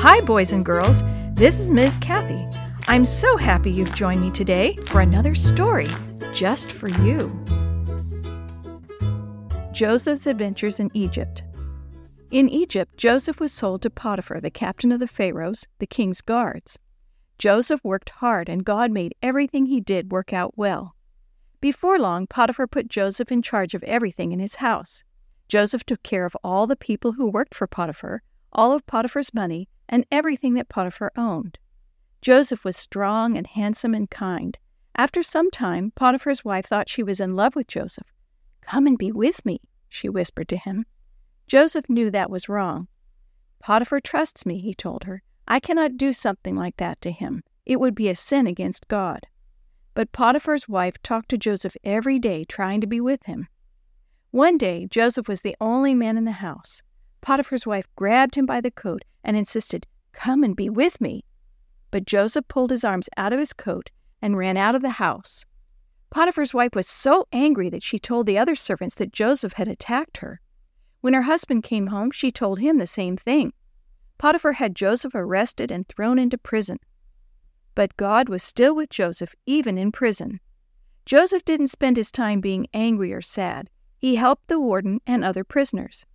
Hi, boys and girls. This is Ms. Kathy. I'm so happy you've joined me today for another story just for you. Joseph's Adventures in Egypt. In Egypt, Joseph was sold to Potiphar, the captain of the Pharaohs, the king's guards. Joseph worked hard, and God made everything he did work out well. Before long, Potiphar put Joseph in charge of everything in his house. Joseph took care of all the people who worked for Potiphar, all of Potiphar's money, and everything that Potiphar owned. Joseph was strong and handsome and kind. After some time, Potiphar's wife thought she was in love with Joseph. Come and be with me, she whispered to him. Joseph knew that was wrong. Potiphar trusts me, he told her. I cannot do something like that to him. It would be a sin against God. But Potiphar's wife talked to Joseph every day, trying to be with him. One day, Joseph was the only man in the house. Potiphar's wife grabbed him by the coat and insisted, Come and be with me. But Joseph pulled his arms out of his coat and ran out of the house. Potiphar's wife was so angry that she told the other servants that Joseph had attacked her. When her husband came home, she told him the same thing. Potiphar had Joseph arrested and thrown into prison. But God was still with Joseph even in prison. Joseph didn't spend his time being angry or sad. He helped the warden and other prisoners.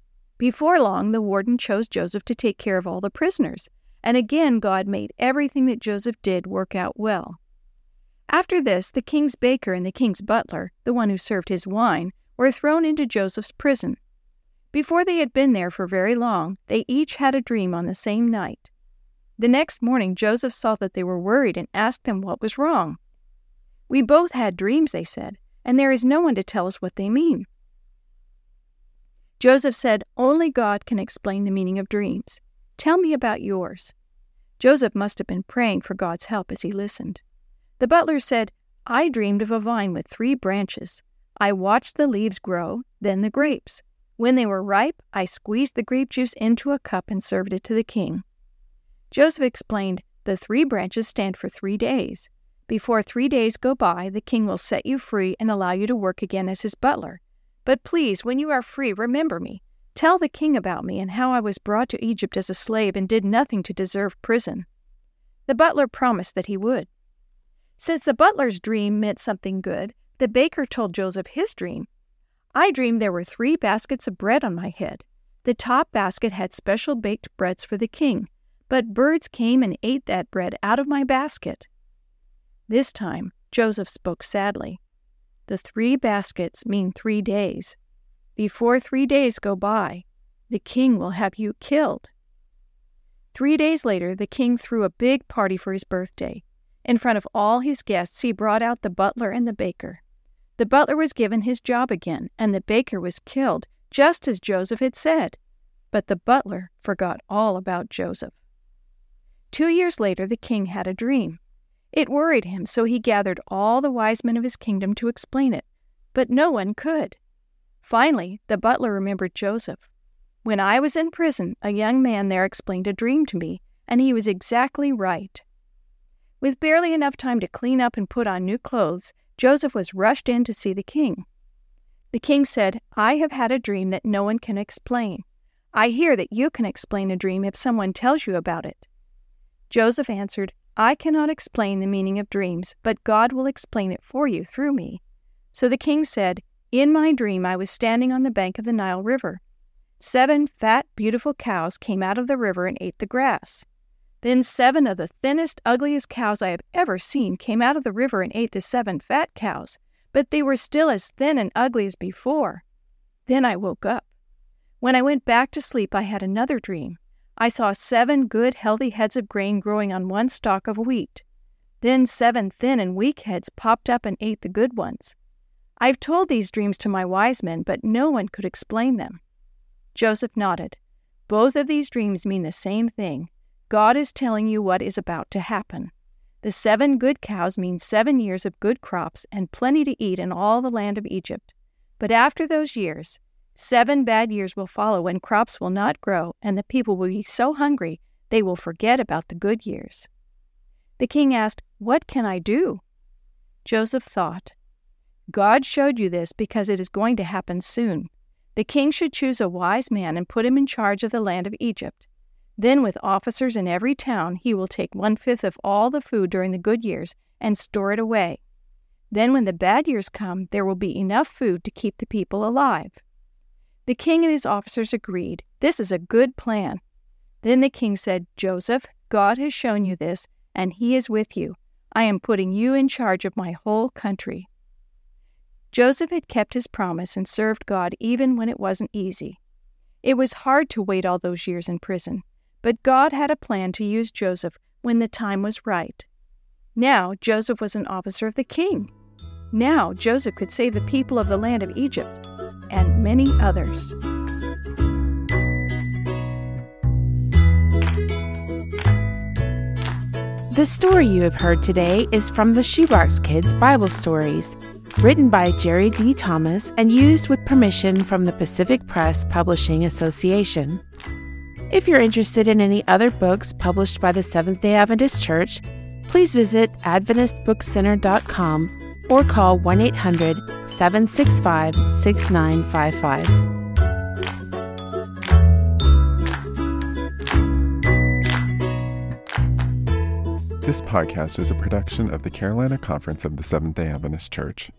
Before long, the warden chose Joseph to take care of all the prisoners, and again God made everything that Joseph did work out well. After this, the king's baker and the king's butler, the one who served his wine, were thrown into Joseph's prison. Before they had been there for very long, they each had a dream on the same night. The next morning, Joseph saw that they were worried and asked them what was wrong. We both had dreams, they said, and there is no one to tell us what they mean. Joseph said, Only God can explain the meaning of dreams. Tell me about yours. Joseph must have been praying for God's help as he listened. The butler said, I dreamed of a vine with three branches. I watched the leaves grow, then the grapes. When they were ripe, I squeezed the grape juice into a cup and served it to the king. Joseph explained, The three branches stand for three days. Before three days go by, the king will set you free and allow you to work again as his butler. But please, when you are free, remember me. Tell the king about me and how I was brought to Egypt as a slave and did nothing to deserve prison. The butler promised that he would. Since the butler's dream meant something good, the baker told Joseph his dream. I dreamed there were three baskets of bread on my head. The top basket had special baked breads for the king, but birds came and ate that bread out of my basket. This time, Joseph spoke sadly. The three baskets mean three days. Before three days go by, the king will have you killed. Three days later, the king threw a big party for his birthday. In front of all his guests, he brought out the butler and the baker. The butler was given his job again, and the baker was killed, just as Joseph had said. But the butler forgot all about Joseph. Two years later, the king had a dream. It worried him, so he gathered all the wise men of his kingdom to explain it, but no one could. Finally, the butler remembered Joseph. When I was in prison, a young man there explained a dream to me, and he was exactly right. With barely enough time to clean up and put on new clothes, Joseph was rushed in to see the king. The king said, I have had a dream that no one can explain. I hear that you can explain a dream if someone tells you about it. Joseph answered, I cannot explain the meaning of dreams, but God will explain it for you through me. So the king said, In my dream I was standing on the bank of the Nile River. Seven fat, beautiful cows came out of the river and ate the grass. Then seven of the thinnest, ugliest cows I have ever seen came out of the river and ate the seven fat cows, but they were still as thin and ugly as before. Then I woke up. When I went back to sleep, I had another dream. I saw seven good, healthy heads of grain growing on one stalk of wheat. Then seven thin and weak heads popped up and ate the good ones. I've told these dreams to my wise men, but no one could explain them. Joseph nodded. Both of these dreams mean the same thing. God is telling you what is about to happen. The seven good cows mean seven years of good crops and plenty to eat in all the land of Egypt. But after those years, Seven bad years will follow when crops will not grow and the people will be so hungry they will forget about the good years. The king asked, What can I do? Joseph thought, God showed you this because it is going to happen soon. The king should choose a wise man and put him in charge of the land of Egypt. Then, with officers in every town, he will take one fifth of all the food during the good years and store it away. Then, when the bad years come, there will be enough food to keep the people alive. The king and his officers agreed. This is a good plan. Then the king said, Joseph, God has shown you this, and he is with you. I am putting you in charge of my whole country. Joseph had kept his promise and served God even when it wasn't easy. It was hard to wait all those years in prison, but God had a plan to use Joseph when the time was right. Now Joseph was an officer of the king. Now Joseph could save the people of the land of Egypt and many others. The story you have heard today is from the Shoebox Kids Bible Stories written by Jerry D. Thomas and used with permission from the Pacific Press Publishing Association. If you're interested in any other books published by the Seventh day Adventist Church, please visit AdventistBookCenter.com or call 1 800 765 6955. This podcast is a production of the Carolina Conference of the Seventh day Adventist Church.